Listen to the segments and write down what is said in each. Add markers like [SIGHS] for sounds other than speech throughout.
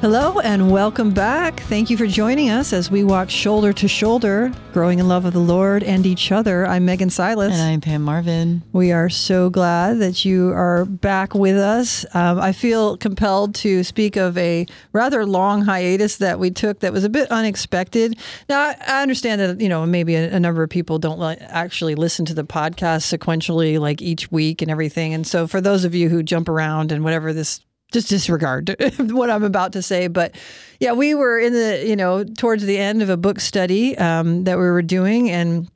Hello and welcome back. Thank you for joining us as we walk shoulder to shoulder, growing in love of the Lord and each other. I'm Megan Silas. And I'm Pam Marvin. We are so glad that you are back with us. Um, I feel compelled to speak of a rather long hiatus that we took that was a bit unexpected. Now, I, understand that, you know, maybe a, a number of people don't li- actually listen to the podcast sequentially, like each week and everything. And so for those of you who jump around and whatever this just disregard [LAUGHS] what I'm about to say. But yeah, we were in the, you know, towards the end of a book study um, that we were doing, and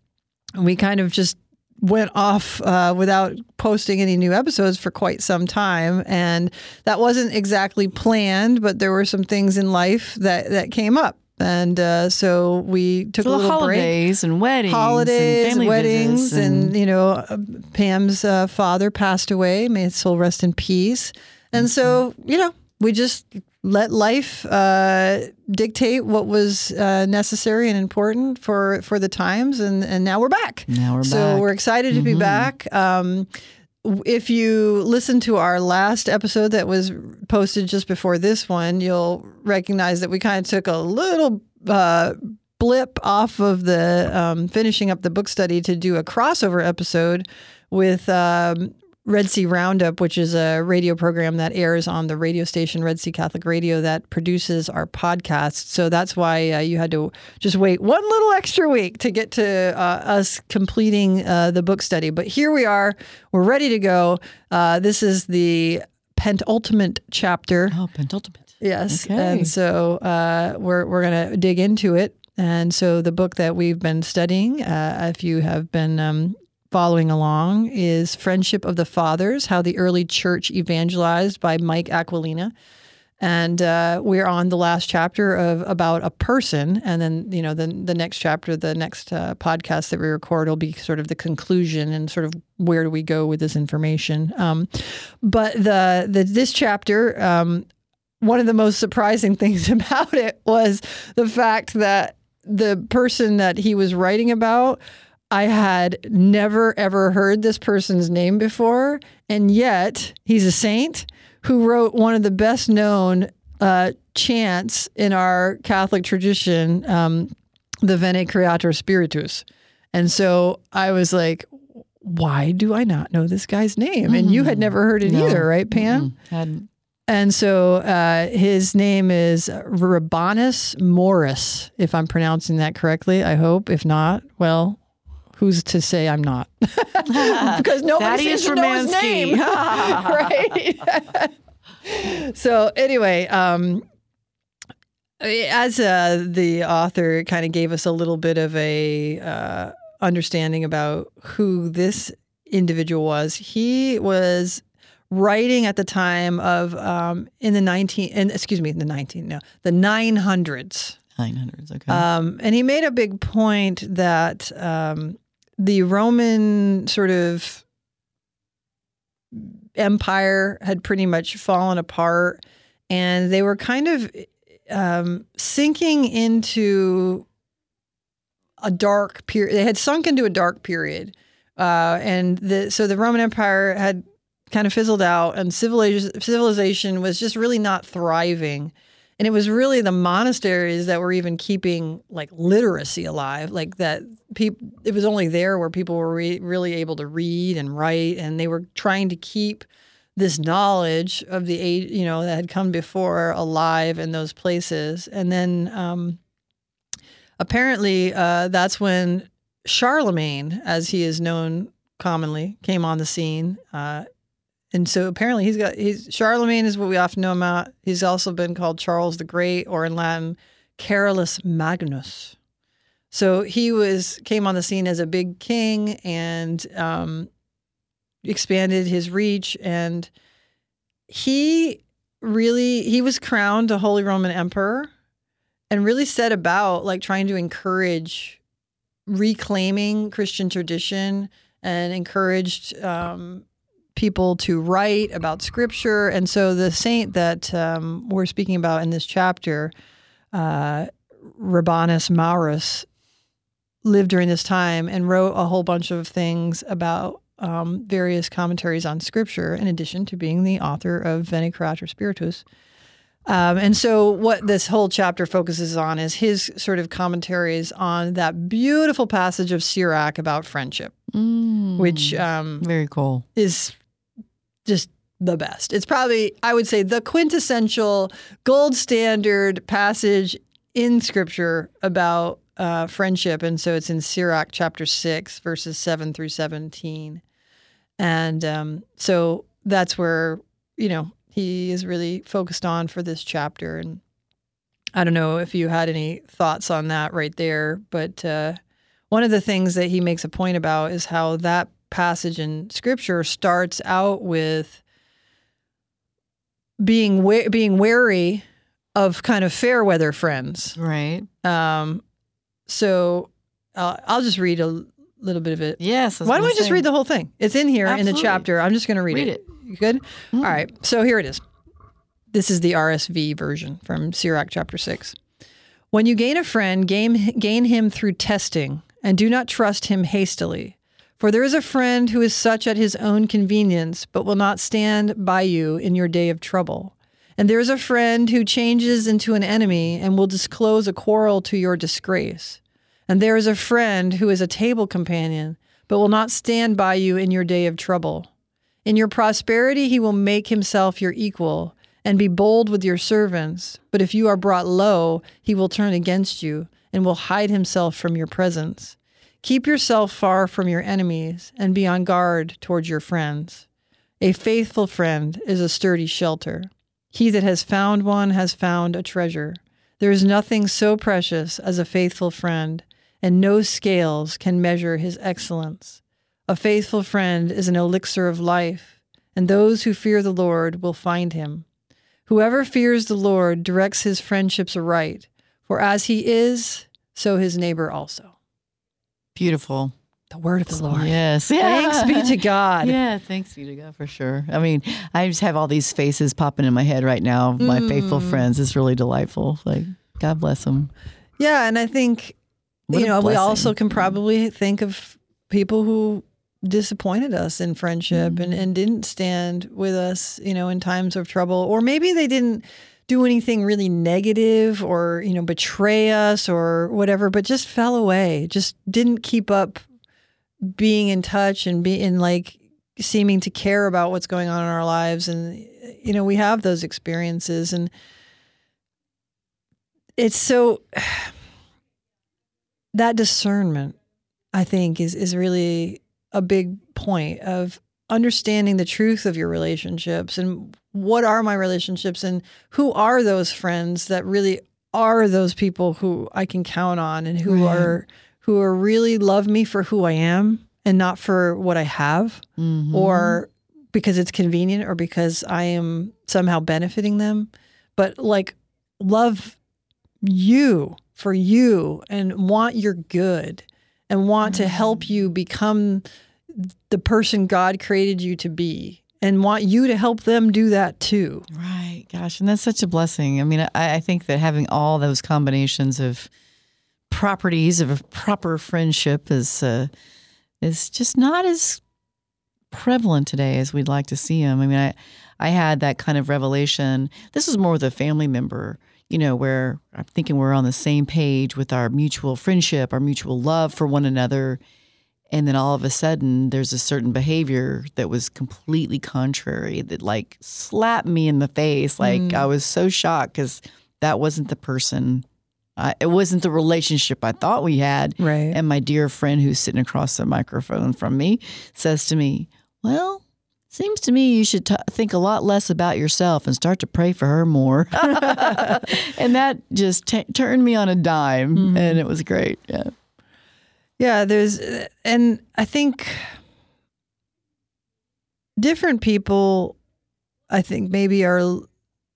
we kind of just went off uh, without posting any new episodes for quite some time and that wasn't exactly planned but there were some things in life that that came up and uh, so we took So a little holidays break and weddings, holidays, and family weddings, visits and, you know, uh, Pam's uh, father passed away. May his soul rest in peace. And so, Mm-hmm. you know, we just let life uh, dictate what was uh, necessary and important for for the times, and and now we're back. Now we're so back. Mm-hmm. we're excited to be back. Um, if you listen to our last episode that was posted just before this one, you'll recognize that we kind of took a little uh, blip off of the um, finishing up the book study to do a crossover episode with um, Red Sea Roundup, which is a radio program that airs on the radio station Red Sea Catholic Radio that produces our podcast. So that's why uh, you had to just wait one little extra week to get to uh, us completing uh, the book study. But here we are. We're ready to go. Uh, this is the penultimate chapter. oh, penultimate. Yes. Okay. And so uh, we're, we're going to dig into it. And so the book that we've been studying, uh, if you have been um, following along, is Friendship of the Fathers How the Early Church Evangelized by Mike Aquilina. And uh, we're on the last chapter of about a person, and then you know the the next chapter, the next uh, podcast that we record will be sort of the conclusion and sort of where do we go with this information. Um, but the the this chapter, um, one of the most surprising [LAUGHS] things about it was the fact that the person that he was writing about, I had never ever heard this person's name before, and yet he's a saint who wrote one of the best known uh, chants in our Catholic tradition, um, the Veni Creator Spiritus. And so I was like, why do I not know this guy's name? And you had never heard it No. either, right, Pam? Had And so uh, his name is Rabanus Maurus, if I'm pronouncing that correctly. I hope. If not, well, who's to say I'm not? [LAUGHS] because nobody Thaddeus seems to know his name, [LAUGHS] right? [LAUGHS] so anyway, um, as uh, the author kind of gave us a little bit of a uh, understanding about who this individual was, he was writing at the time of um, in the 19 in, excuse me in the 19 no the 900s 900s. Okay. um, and he made a big point that um, the roman sort of empire had pretty much fallen apart and they were kind of um, sinking into a dark period they had sunk into a dark period uh, and the so the roman empire had kind of fizzled out and civilization civilization was just really not thriving and it was really the monasteries that were even keeping like literacy alive like that people it was only there where people were re- really able to read and write and they were trying to keep this knowledge of the age you know that had come before alive in those places. And then um, apparently uh, that's when charlemagne as he is known commonly came on the scene uh, and so apparently he's got he's Charlemagne is what we often know him out. He's also been called Charles the Great or in Latin Carolus Magnus. So he was came on the scene as a big king and um, expanded his reach and he really he was crowned a Holy Roman Emperor and really set about like trying to encourage reclaiming Christian tradition and encouraged um, people to write about scripture. And so the saint that um, we're speaking about in this chapter, uh, Rabanus Maurus, lived during this time and wrote a whole bunch of things about um, various commentaries on scripture, in addition to being the author of Veni Creator Spiritus. Um, and so, what this whole chapter focuses on is his sort of commentaries on that beautiful passage of Sirach about friendship, Mm, which um, very cool. is just the best. It's probably, I would say, the quintessential gold standard passage in scripture about uh, friendship. And so it's in Sirach chapter 6, verses 7 through 17. And um, so that's where, you know, he is really focused on for this chapter. And I don't know if you had any thoughts on that right there, but uh, one of the things that he makes a point about is how that passage in scripture starts out with being wa- being wary of kind of fair weather friends. Right. Um, so uh, I'll just read a little bit of it. Yes. Why don't we just read the whole thing? It's in here in the chapter. I'm just going to read, Read it. it. You good? Mm. All right. So here it is. This is the RSV version from Sirach chapter 6. When you gain a friend, gain, gain him through testing, and do not trust him hastily. For there is a friend who is such at his own convenience, but will not stand by you in your day of trouble. And there is a friend who changes into an enemy and will disclose a quarrel to your disgrace. And there is a friend who is a table companion, but will not stand by you in your day of trouble. In your prosperity, he will make himself your equal and be bold with your servants. But if you are brought low, he will turn against you and will hide himself from your presence. Keep yourself far from your enemies and be on guard towards your friends. A faithful friend is a sturdy shelter. He that has found one has found a treasure. There is nothing so precious as a faithful friend, and no scales can measure his excellence. A faithful friend is an elixir of life, and those who fear the Lord will find him. Whoever fears the Lord directs his friendships aright, for as he is, so his neighbor also. Beautiful. The word of the Lord. Yes. [LAUGHS] Thanks be to [LAUGHS] God. Yeah, thanks be to God for sure. I mean, I just have all these faces popping in my head right now. of My faithful Mm. friends. It's really delightful. Like, God bless them. Yeah, and I think What you know we also can probably think of people who disappointed us in friendship and, and didn't stand with us, you know, in times of trouble, or maybe they didn't do anything really negative or you know betray us or whatever, but just fell away, just didn't keep up being in touch and being like seeming to care about what's going on in our lives. And you know we have those experiences and it's so [SIGHS] that discernment i think is is really a big point of understanding the truth of your relationships and what are my relationships and who are those friends that really are those people who I can count on and who Right. are who are really love me for who I am and not for what I have Mhm. or because it's convenient or because I am somehow benefiting them, but like love you for you and want your good and want to help you become the person God created you to be and want you to help them do that too. Right. Gosh. And that's such a blessing. I mean, I, I think that having all those combinations of properties of a proper friendship is uh, is just not as prevalent today as we'd like to see them. I mean, I I had that kind of revelation. This was more with a family member, you know, where I'm thinking we're on the same page with our mutual friendship, our mutual love for one another. And then all of a sudden, there's a certain behavior that was completely contrary that like slapped me in the face. Like mm. I was so shocked because that wasn't the person, I, it wasn't the relationship I thought we had. Right. And my dear friend who's sitting across the microphone from me says to me, Well, seems to me you should t- think a lot less about yourself and start to pray for her more. [LAUGHS] [LAUGHS] and that just t- turned me on a dime. Mm-hmm. And it was great. Yeah. Yeah, there's, and I think different people, I think maybe are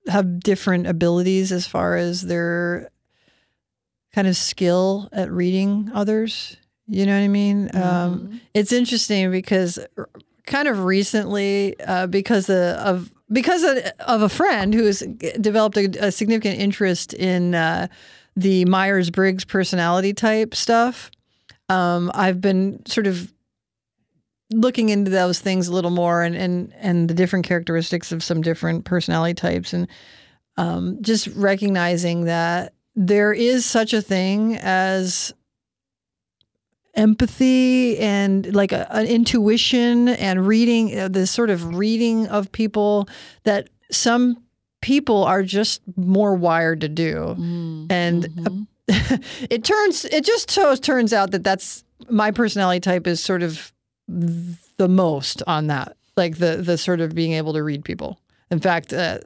have different abilities as far as their kind of skill at reading others. You know what I mean? Um, it's interesting because kind of recently, uh, because of, because of, of a friend who has developed a, a significant interest in uh, the Myers Briggs personality type stuff um, I've been sort of looking into those things a little more and, and, and the different characteristics of some different personality types. And um, just recognizing that there is such a thing as empathy and like a, an intuition and reading uh, this sort of reading of people that some people are just more wired to do Mm, and mhm. [LAUGHS] it turns it just so turns out that that's my personality type is sort of the most on that like the the sort of being able to read people. In fact uh,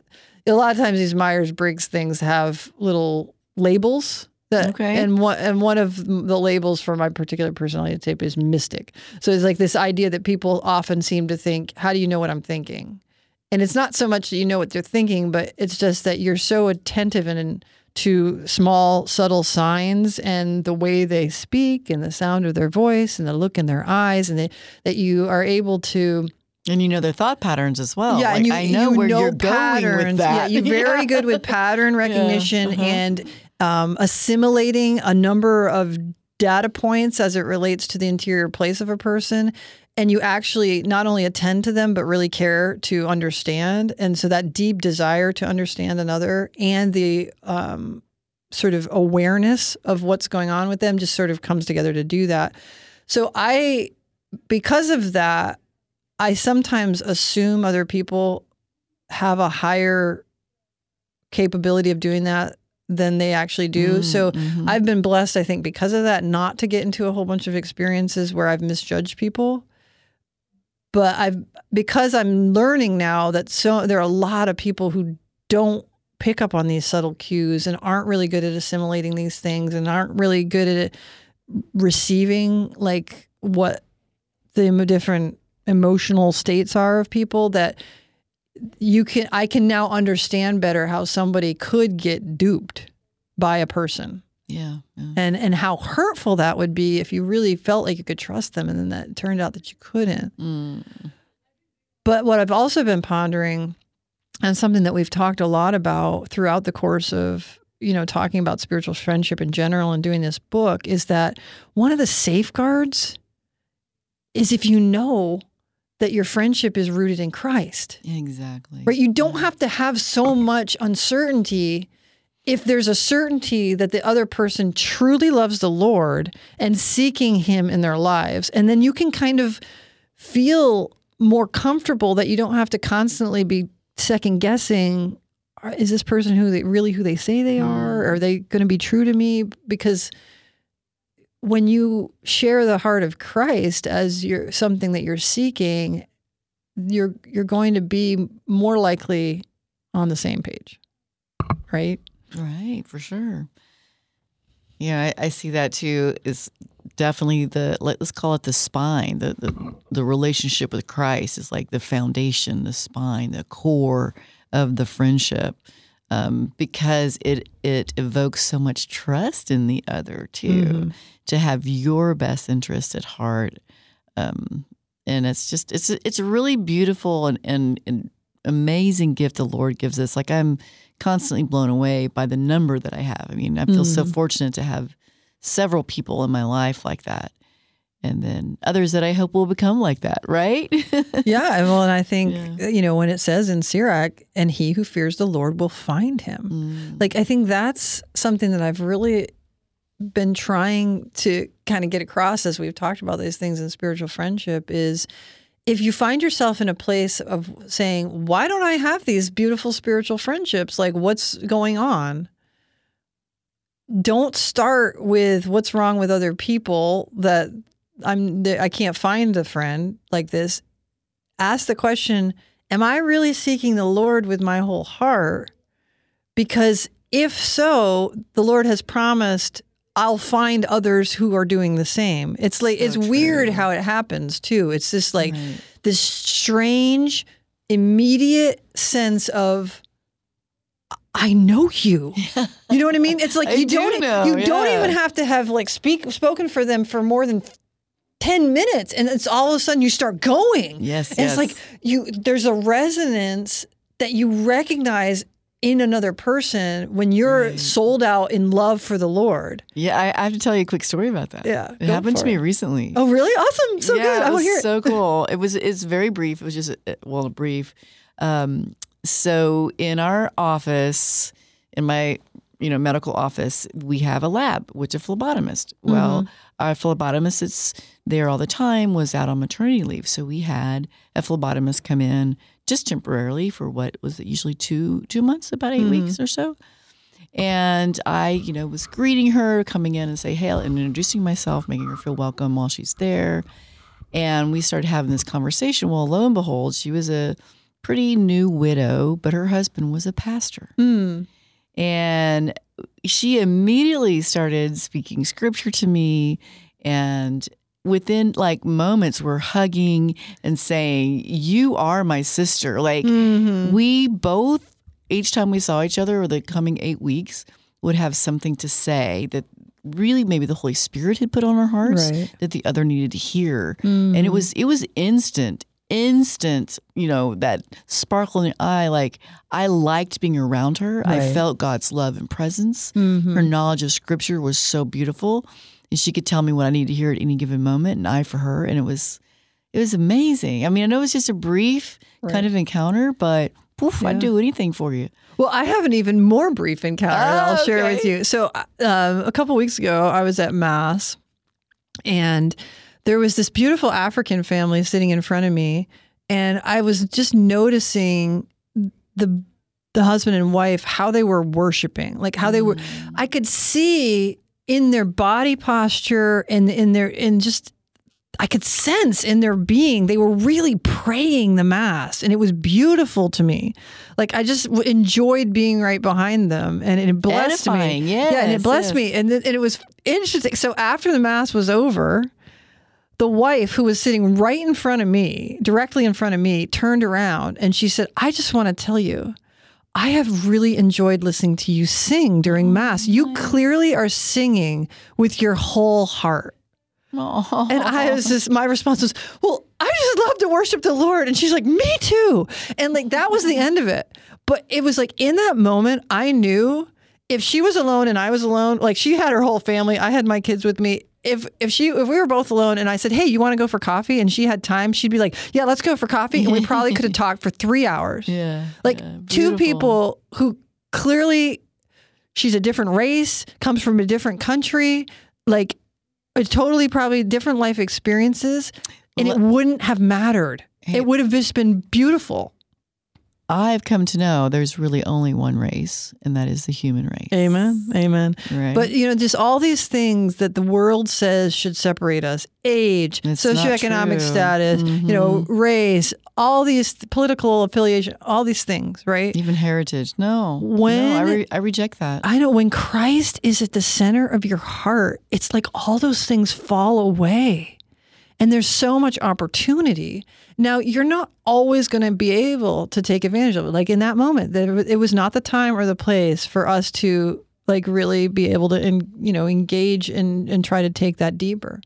a lot of times these myers-briggs things have little labels that Okay. and one and one of the labels for my particular personality type is mystic. So it's like this idea that people often seem to think how do you know what i'm thinking? And it's not so much that you know what they're thinking but it's just that you're so attentive and, and to small subtle signs and the way they speak and the sound of their voice and the look in their eyes and they, that you are able to and you know their thought patterns as well. yeah Like, and you, I know you where know you're going with patterns. that. yeah you're very [LAUGHS] good with pattern recognition uh-huh. and um, assimilating a number of data points as it relates to the interior place of a person and you actually not only attend to them but really care to understand and so that deep desire to understand another and the um, sort of awareness of what's going on with them just sort of comes together to do that so i because of that i sometimes assume other people have a higher capability of doing that than they actually do Mm, so mhm. I've been blessed, I think, because of that, not to get into a whole bunch of experiences where I've misjudged people. But I've because I'm learning now that so there are a lot of people who don't pick up on these subtle cues and aren't really good at assimilating these things and aren't really good at receiving like what the different emotional states are of people that you can I can now understand better how somebody could get duped by a person yeah, yeah. and and how hurtful that would be if you really felt like you could trust them and then that turned out that you couldn't. Mm. But what I've also been pondering and something that we've talked a lot about throughout the course of you know talking about spiritual friendship in general and doing this book is that one of the safeguards is if you know that your friendship is rooted in Christ. Exactly. Right? You don't Yeah. have to have so much uncertainty if there's a certainty that the other person truly loves the Lord and seeking Him in their lives. And then you can kind of feel more comfortable that you don't have to constantly be second guessing uh, is this person who they really who they say they mm-hmm. are? Are they going to be true to me? Because when you share the heart of Christ as you're something that you're seeking you're you're going to be more likely on the same page. Right Right, for sure. Yeah, I, I see that too. Is definitely the let- let's call it the spine. The, the the relationship with Christ is like the foundation, the spine, the core of the friendship, um, because it it evokes so much trust in the other too. Mhm. To have your best interest at heart, um, and it's just it's it's a really beautiful and, and and amazing gift the Lord gives us. Like I'm constantly blown away by the number that I have. I mean, I feel so Mhm. fortunate to have several people in my life like that. And then others that I hope will become like that, right? [LAUGHS] yeah and well and i think Yeah. you know when it says in sirach and he who fears the lord will find him Mm, like i think that's something that i've really been trying to kind of get across as we've talked about these things in spiritual friendship is if you find yourself in a place of saying why don't i have these beautiful spiritual friendships? Like what's going on? Don't start with what's wrong with other people that i'm i can't find a friend like this. Ask the question am i really seeking the lord with my whole heart? Because if so the lord has promised i'll find others who are doing the same it's like So it's weird how it happens too it's just like right. this strange immediate sense of I know you. You know what I mean? It's like [LAUGHS] you do don't know, you don't even have to have like speak spoken for them for more than 10 minutes and it's all of a sudden you start going. Yes, And yes. it's like you there's a resonance that you recognize in another person when you're Right. sold out in love for the Lord. yeah, I, I have to tell you a quick story about that. Yeah, it happened to me recently. Oh, really? Awesome. So yeah, good. I It hear it. so cool. It was it's very brief. It was just uh, well, brief. Um, so in our office, in my you know medical office, we have a lab, which a phlebotomist. Well, our phlebotomist that's there all the time was out on maternity leave, so we had a phlebotomist come in just temporarily for what was it usually two two months, about 8 weeks or so. And I, you know, was greeting her, coming in and say, hey, and introducing myself, making her feel welcome while she's there. And we started having this conversation. Well, lo and behold, she was a pretty new widow, but her husband was a pastor. Mm. And she immediately started speaking scripture to me. And within like moments, we're hugging and saying, You are my sister. Like Mhm. we both, each time we saw each other over the coming eight weeks, would have something to say that really maybe the Holy Spirit had put on our hearts Right. that the other needed to hear. And it was it was instant, instant, you know, that sparkle in the eye. Like I liked being around her. I felt God's love and presence. Mhm. Her knowledge of scripture was so beautiful. And she could tell me what I needed to hear at any given moment, and I for her. And it was it was amazing. I mean, I know it was just a brief Right. kind of encounter, but poof, I'd do anything for you. Well, I have an even more brief encounter that Oh, I'll share with you. So, um, a couple weeks ago, I was at Mass, and there was this beautiful African family sitting in front of me, and I was just noticing the the husband and wife how they were worshiping, like how they were. I could see in their body posture and in their in just I could sense in their being they were really praying the mass and it was beautiful to me. Like I just enjoyed being right behind them and it blessed Edifying, me. yeah, and it blessed yes. me and, th- and it was interesting. So after the mass was over, the wife who was sitting right in front of me, directly in front of me, turned around and she said, "I just want to tell you I have really enjoyed listening to you sing during oh, Mass. You clearly are singing with your whole heart. Oh. And I was just, my response was, Well, I just love to worship the Lord. And she's like, Me too. And like, that was the mm-hmm. end of it. But it was like, in that moment, I knew if she was alone and I was alone, like she had her whole family, I had my kids with me. If if she if we were both alone and I said, "Hey, you want to go for coffee?" and she had time, she'd be like, "Yeah, let's go for coffee," and we probably could have [LAUGHS] talked for three hours. yeah, Like yeah, two people who clearly she's a different race, comes from a different country, like a totally probably different life experiences, and it wouldn't have mattered. Hey. It would have just been beautiful. I've come to know there's really only one race, and that is the human race. Amen. Amen. Right. But you know, just all these things that the world says should separate us: age, It's socioeconomic status, you know, mm-hmm. race, all these political affiliation, all these things, right? even heritage, no. When- no, I, re- I reject that. I know when Christ is at the center of your heart, it's like all those things fall away. And there's so much opportunity. Now, you're not always going to be able to take advantage of it. Like in that moment, it was not the time or the place for us to like really be able to, you know, engage and, and try to take that deeper.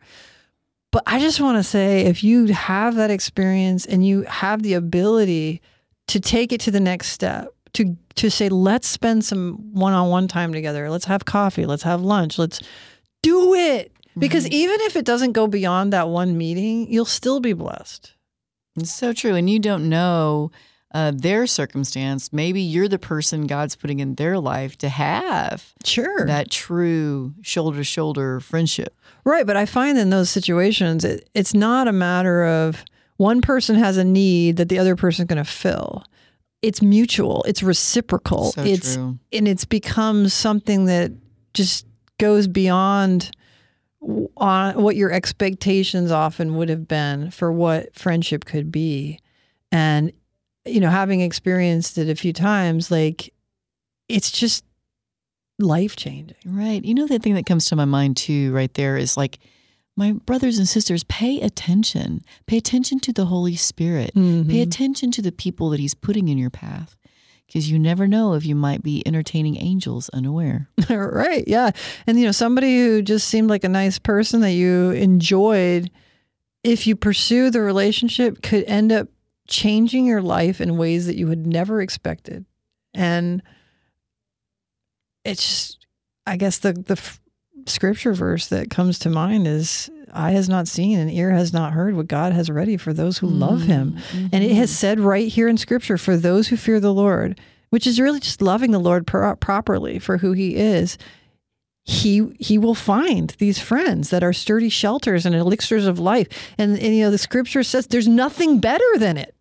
But I just want to say if you have that experience and you have the ability to take it to the next step, to to say let's spend some one-on-one time together. Let's have coffee, let's have lunch, let's do it. Because even if it doesn't go beyond that one meeting, you'll still be blessed. It's so true. And you don't know uh, their circumstance. Maybe you're the person God's putting in their life to have Sure. that true shoulder to shoulder friendship. Right, but I find in those situations it, it's not a matter of one person has a need that the other person's going to fill. It's mutual. It's reciprocal. So it's true. and it's become something that just goes beyond on what your expectations often would have been for what friendship could be. And you know, having experienced it a few times, like it's just life changing. Right. You know, the thing that comes to my mind too, right there, is like, my brothers and sisters, pay attention. Pay attention to the Holy Spirit. Mm-hmm. Pay attention to the people that He's putting in your path because you never know if you might be entertaining angels unaware. [LAUGHS] right. Yeah. And, you know, somebody who just seemed like a nice person that you enjoyed, if you pursue the relationship, could end up changing your life in ways that you had never expected. And it's just, I guess the, the, scripture verse that comes to mind is eye has not seen and ear has not heard what God has ready for those who love him. Mm-hmm. And it has mm-hmm. said right here in scripture for those who fear the Lord, which is really just loving the Lord pro- properly for who he is. He he will find these friends that are sturdy shelters and elixirs of life. And, and you know the scripture says there's nothing better than it.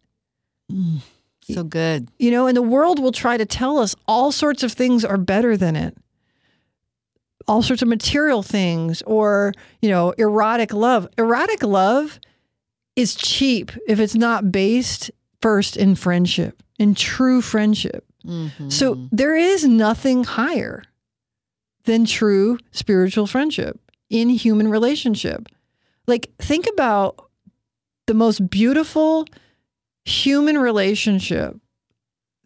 Mm. So good. You know, and the world will try to tell us all sorts of things are better than it. All sorts of material things or, you know, erotic love. Erotic love is cheap if it's not based first in friendship, in true friendship. Mm-hmm. So there is nothing higher than true spiritual friendship in human relationship. Like, think about the most beautiful human relationship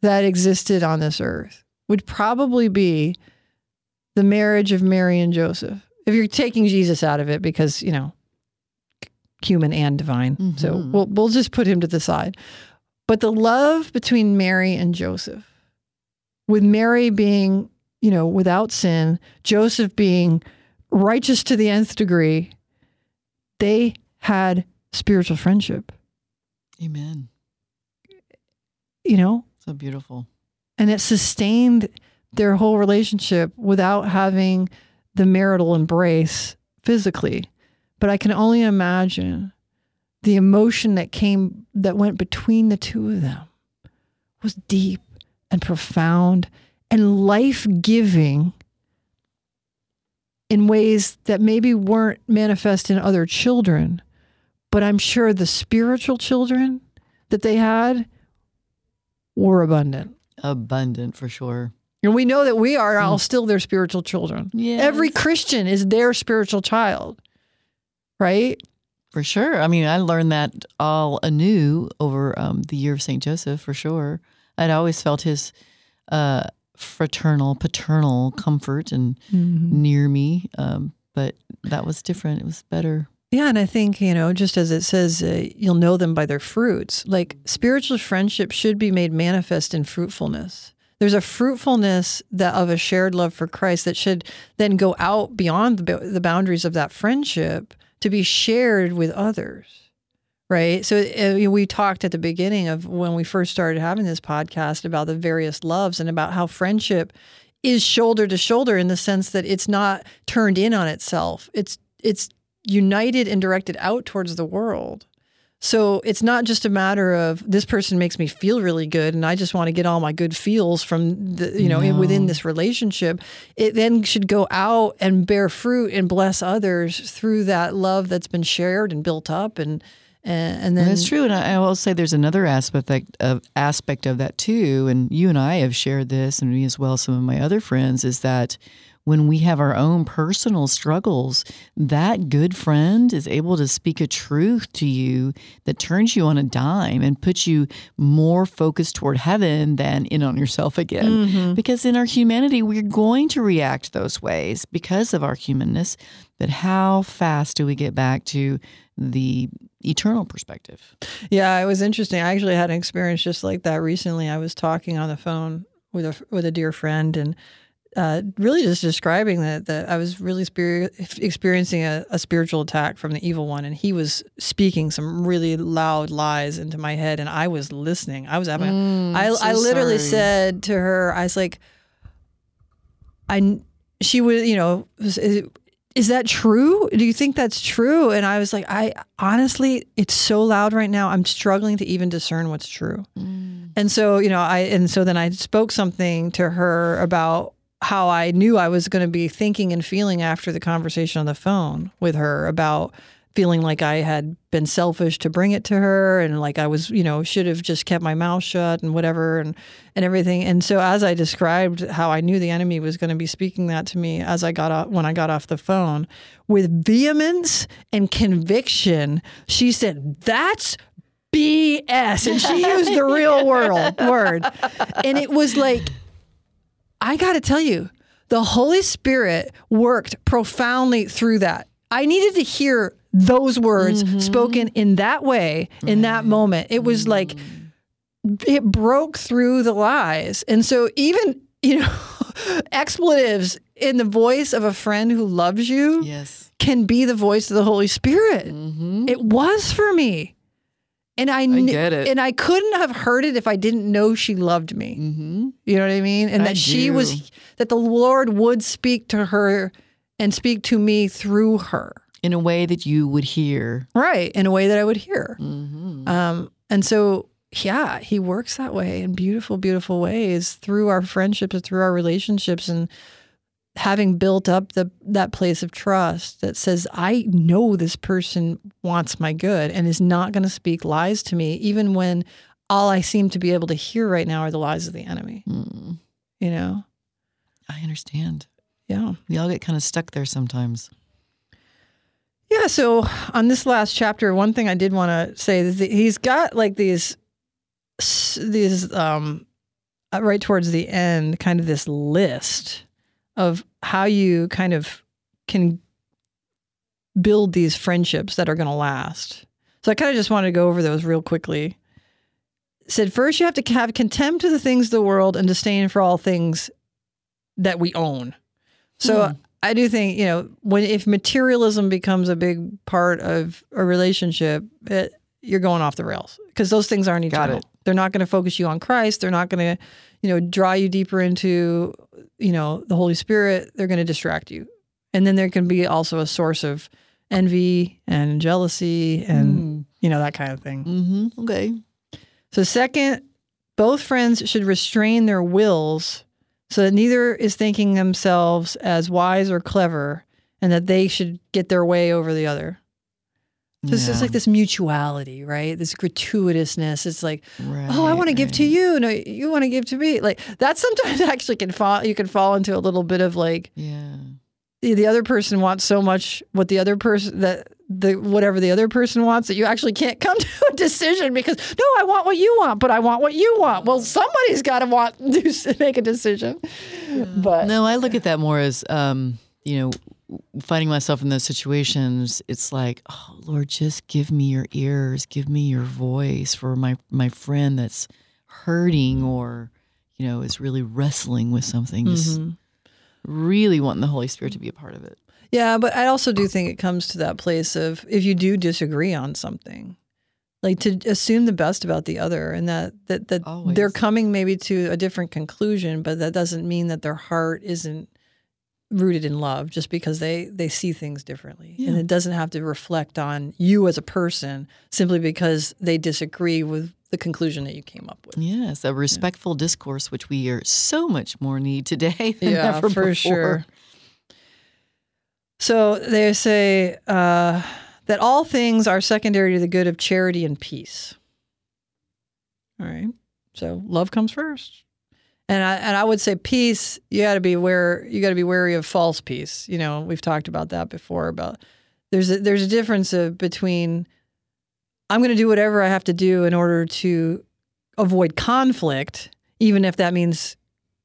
that existed on this earth would probably be the marriage of Mary and Joseph. If you're taking Jesus out of it, because, you know, human and divine. So Mhm. we'll, we'll just put him to the side. But the love between Mary and Joseph, with Mary being, you know, without sin, Joseph being righteous to the nth degree, they had spiritual friendship, Amen. you know, So beautiful. and it sustained their whole relationship without having the marital embrace physically. But I can only imagine the emotion that came that went between the two of them was deep and profound and life-giving in ways that maybe weren't manifest in other children, but I'm sure the spiritual children that they had were abundant. Abundant for sure. And we know that we are all still their spiritual children. Yeah. Every Christian is their spiritual child, right? For sure. I mean, I learned that all anew over um, the year of St. Joseph, for sure. I'd always felt his uh, fraternal, paternal comfort and near me. Um, but that was different. It was better. Yeah, and I think, you know, just as it says, uh, you'll know them by their fruits. Like spiritual friendship should be made manifest in fruitfulness. There's a fruitfulness that of a shared love for Christ that should then go out beyond the, boundaries of that friendship to be shared with others. Right. So uh, we talked at the beginning of when we first started having this podcast about the various loves and about how friendship is shoulder to shoulder in the sense that it's not turned in on itself. It's it's united and directed out towards the world. So it's not just a matter of this person makes me feel really good and I just want to get all my good feels from the you know in, within this relationship. It then should go out and bear fruit and bless others through that love that's been shared and built up and and, and then That's true, and I I will say there's another aspect of aspect of that too. And you and I have shared this, and me as well. Some of my other friends is that when we have our own personal struggles, that good friend is able to speak a truth to you that turns you on a dime and puts you more focused toward heaven than in on yourself again. Mm-hmm. Because in our humanity, we're going to react those ways because of our humanness. But how fast do we get back to the eternal perspective? Yeah, it was interesting. I actually had an experience just like that recently. I was talking on the phone with a with a dear friend and uh, really just describing that that I was really spirit, experiencing a, a spiritual attack from the evil one, and he was speaking some really loud lies into my head, and I was listening. I was having. Mm, I I literally said to her, I was like, I. She was, you know, is, is that true? Do you think that's true? And I was like, I honestly, it's so loud right now. I'm struggling to even discern what's true. And so, you know, I and so then I spoke something to her about how I knew I was going to be thinking and feeling after the conversation on the phone with her about feeling like I had been selfish to bring it to her and like I was, you know, should have just kept my mouth shut and whatever and and everything. And so as I described how I knew the enemy was going to be speaking that to me as I got off when I got off the phone with vehemence and conviction, she said, "That's BS." And she used the real world [LAUGHS] word. And it was like I got to tell you, the Holy Spirit worked profoundly through that. I needed to hear those words mm-hmm. spoken in that way in that mm. moment. It was mm. like it broke through the lies. And so even, you know, [LAUGHS] expletives in the voice of a friend who loves you Yes. can be the voice of the Holy Spirit. Mm-hmm. It was for me. And I, kn- get it. and I couldn't have heard it if I didn't know she loved me. Mm-hmm. You know what I mean? And I that she was that the Lord would speak to her and speak to me through her. In a way that you would hear. Right, in a way that I would hear. Mm-hmm. Um, and so, yeah, he works that way in beautiful, beautiful ways through our friendships and through our relationships and having built up the that place of trust that says, I know this person wants my good and is not going to speak lies to me, even when all I seem to be able to hear right now are the lies of the enemy. Mm. You know? I understand. Yeah. We all get kind of stuck there sometimes. Yeah. So on this last chapter, one thing I did want to say is that he's got like these, these, um, uh, right towards the end, kind of this list of how you kind of can build these friendships that are going to last. So I kind of just wanted to go over those real quickly. Said first, you have to have contempt of the things of the world and disdain for all things that we own. So Hmm. I do think you know when if materialism becomes a big part of a relationship, it, you're going off the rails because those things aren't Got eternal. it. They're not going to focus you on Christ. They're not going to, you know, draw you deeper into, you know, the Holy Spirit. They're going to distract you, and then there can be also a source of envy and jealousy and you know that kind of thing. Mm-hmm. Okay. So, second, both friends should restrain their wills so that neither is thinking themselves as wise or clever and that they should get their way over the other. It's just like this mutuality, right? This gratuitousness. It's like, Right, oh, I want to give to you. No, you want to give to me. Like [LAUGHS] that sometimes actually can fall, you can fall into a little bit of like, Yeah. the the other person wants so much what the other person that the whatever the other person wants that you actually can't come [LAUGHS] to a decision because no I want what you want but I want what you want well somebody's got [LAUGHS] to want to make a decision but No, I look at that more as, um, you know, finding myself in those situations. It's like, oh Lord, just give me your ears, give me your voice for my my friend that's hurting or, you know, is really wrestling with something. Just Mhm. really wanting the Holy Spirit to be a part of it. yeah but I also do think it comes to that place of if you do disagree on something like to assume the best about the other and that that that Always. they're coming maybe to a different conclusion but that doesn't mean that their heart isn't rooted in love just because they they see things differently. And it doesn't have to reflect on you as a person simply because they disagree with the conclusion that you came up with. Yes, a respectful discourse, which we are so much more need today [LAUGHS] than yeah ever for before. sure. So they say uh, that all things are secondary to the good of charity and peace. All right. So love comes first and I and I would say peace. You got to be aware. You got to be wary of false peace. You know, we've talked about that before. About there's a, there's a difference of, between I'm going to do whatever I have to do in order to avoid conflict, even if that means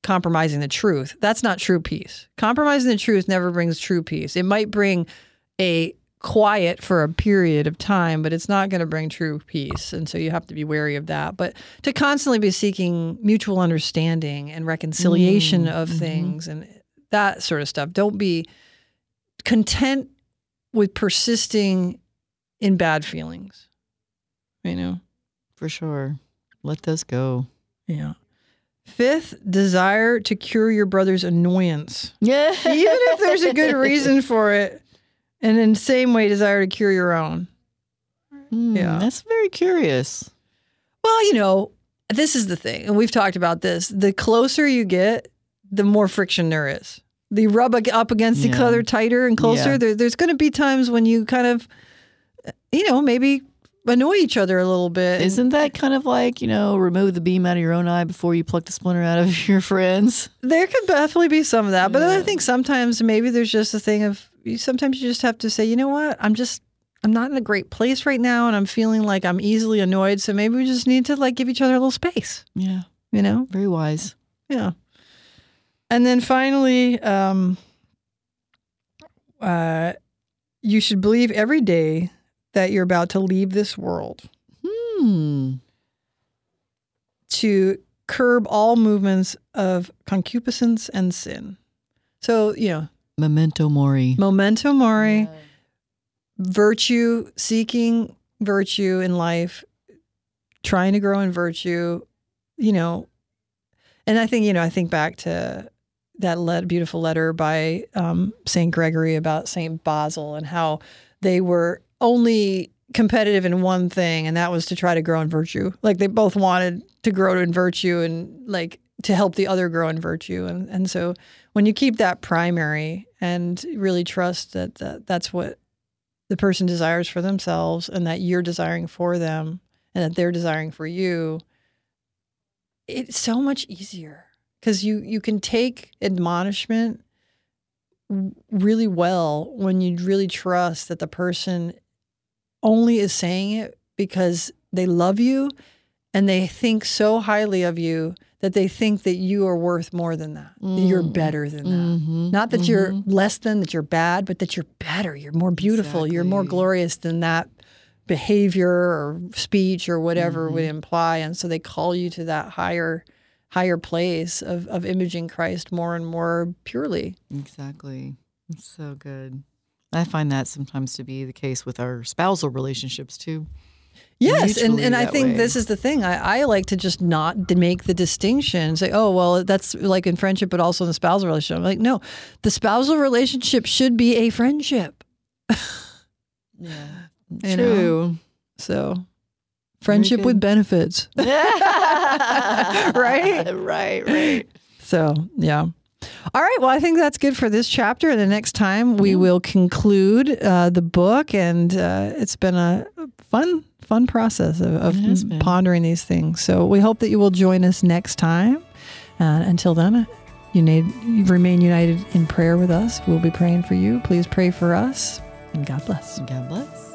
compromising the truth. That's not true peace. Compromising the truth never brings true peace. It might bring a quiet for a period of time, but it's not going to bring true peace. And so you have to be wary of that. But to constantly be seeking mutual understanding and reconciliation Mm, of mhm. things and that sort of stuff. Don't be content with persisting in bad feelings. You know? For sure. Let those go. Yeah. Fifth, desire to cure your brother's annoyance. Yeah. [LAUGHS] Even if there's a good reason for it. And in the same way, desire to cure your own. Hmm, Yeah. That's very curious. Well, you know, this is the thing, and we've talked about this. The closer you get, the more friction there is. The rub up against each other tighter and closer. Yeah. There, there's going to be times when you kind of, you know, maybe annoy each other a little bit. Isn't that kind of like, you know, remove the beam out of your own eye before you pluck the splinter out of [LAUGHS] your friends? there could definitely be some of that, but I think sometimes maybe there's just a thing of sometimes you just have to say, you know what, I'm just. I'm not in a great place right now, and I'm feeling like I'm easily annoyed. So maybe we just need to like give each other a little space, Yeah. you know? Very wise. Yeah. And then finally, um, uh, you should believe every day that you're about to leave this world Hmm. to curb all movements of concupiscence and sin. So, you know, Memento mori. memento mori, virtue, seeking virtue in life, trying to grow in virtue, you know. And I think, you know, I think back to that beautiful letter by um, St. Gregory about St. Basil and how they were only competitive in one thing, and that was to try to grow in virtue. Like they both wanted to grow in virtue and like to help the other grow in virtue. And, and so when you keep that primary and really trust that, that that's what the person desires for themselves and that you're desiring for them and that they're desiring for you, it's so much easier because you you can take admonishment really well when you really trust that the person only is saying it because they love you and they think so highly of you that they think that you are worth more than that. That you're Mm. better than that. Mm-hmm. Not that you're less than, that you're bad, but that you're better. You're more beautiful. You're more glorious than that behavior or speech or whatever would Mm-hmm. imply. And so they call you to that higher higher place of, of imaging Christ more and more purely. Exactly. It's so good. I find that sometimes to be the case with our spousal relationships too. Yes, and, and I think way. this is the thing. I, I like to just not make the distinction. Say, oh well, that's like in friendship, but also in the spousal relationship. I'm like, no, the spousal relationship should be a friendship. Yeah. [LAUGHS] You know? True. So, friendship with benefits. [LAUGHS] [LAUGHS] right? Right, right. So, yeah. All right. Well, I think that's good for this chapter. And the next time we will conclude uh, the book. And uh, it's been a fun, fun process of, of It has been. pondering these things. So we hope that you will join us next time. Uh, until then, you need you remain united in prayer with us. We'll be praying for you. Please pray for us. And God bless. God bless.